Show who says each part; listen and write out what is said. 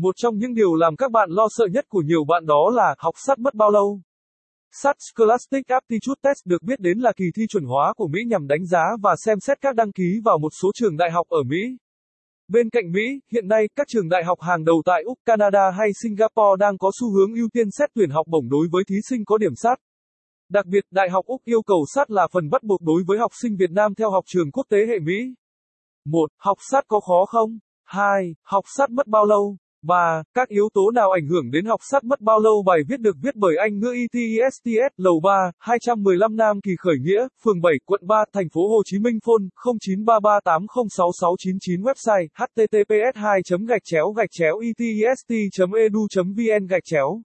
Speaker 1: Một trong những điều làm các bạn lo sợ nhất của nhiều bạn đó là học sát mất bao lâu. SAT Scholastic Aptitude Test được biết đến là kỳ thi chuẩn hóa của Mỹ nhằm đánh giá và xem xét các đăng ký vào một số trường đại học ở Mỹ. Bên cạnh Mỹ, hiện nay, các trường đại học hàng đầu tại Úc, Canada hay Singapore đang có xu hướng ưu tiên xét tuyển học bổng đối với thí sinh có điểm sát. Đặc biệt, Đại học Úc yêu cầu sát là phần bắt buộc đối với học sinh Việt Nam theo học trường quốc tế hệ Mỹ. 1. Học sát có khó không? 2. Học sát mất bao lâu? 3. Các yếu tố nào ảnh hưởng đến học sát mất bao lâu bài viết được viết bởi Anh ngữ ETSTS Lầu 3, 215 Nam Kỳ Khởi Nghĩa, phường 7, quận 3, thành phố Hồ Chí Minh phone 0933806699 website https 2 gạch chéo gạch chéo etest edu vn gạch chéo